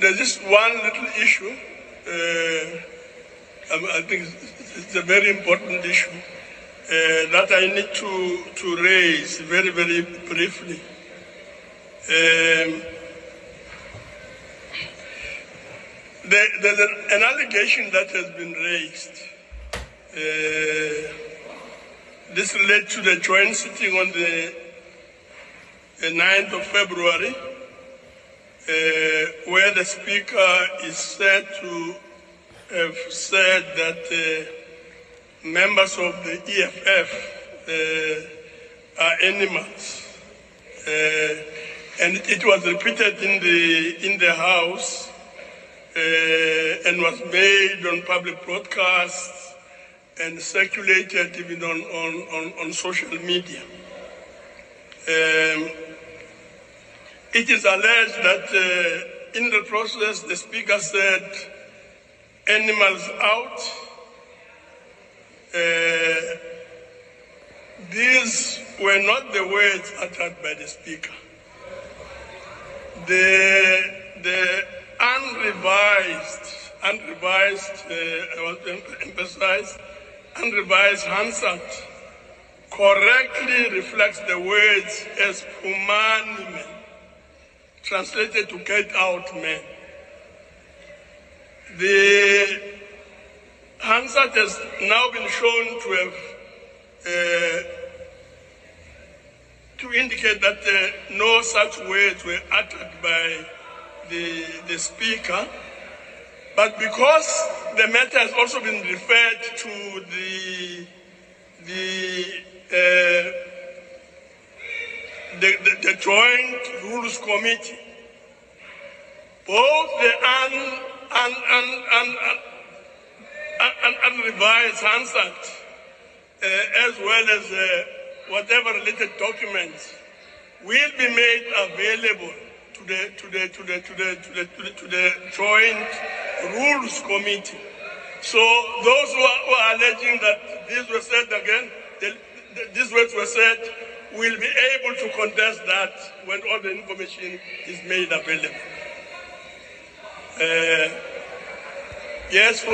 There's just one little issue. Uh, I I think it's, a very important issue uh, that I need to, to raise very, very briefly. Um, there, there's an, an allegation that has been raised. Uh, this relates to the joint sitting on the, the 9th of February, uh, where the Speaker is said to have said that uh, members of the EFF uh, are animals. Uh, and it was repeated in the, in the House uh, and was made on public broadcasts and circulated even on, on, on, on social media. Um, it is alleged that uh, in the process the speaker said animals out. Uh, these were not the words uttered by the speaker. The, the unrevised, unrevised, uh, I want to emphasize, unrevised Hansard correctly reflects the words as Pumani men, translated to get out men. The Hansard has now been shown to have uh, to indicate that uh, no such words were uttered by the, the speaker. But because the matter has also been referred to the the, uh, the, the, the Joint Rules Committee, both the un, un, un, un, un, un, unrevised Hansard, uh, as well as uh, whatever related documents, will be made available to the to the to the to the to the, to the, to the Joint Rules Committee. So those who are, who are alleging that these were said again, the, these words were said, will be able to contest that when all the information is made available. Uh, yes.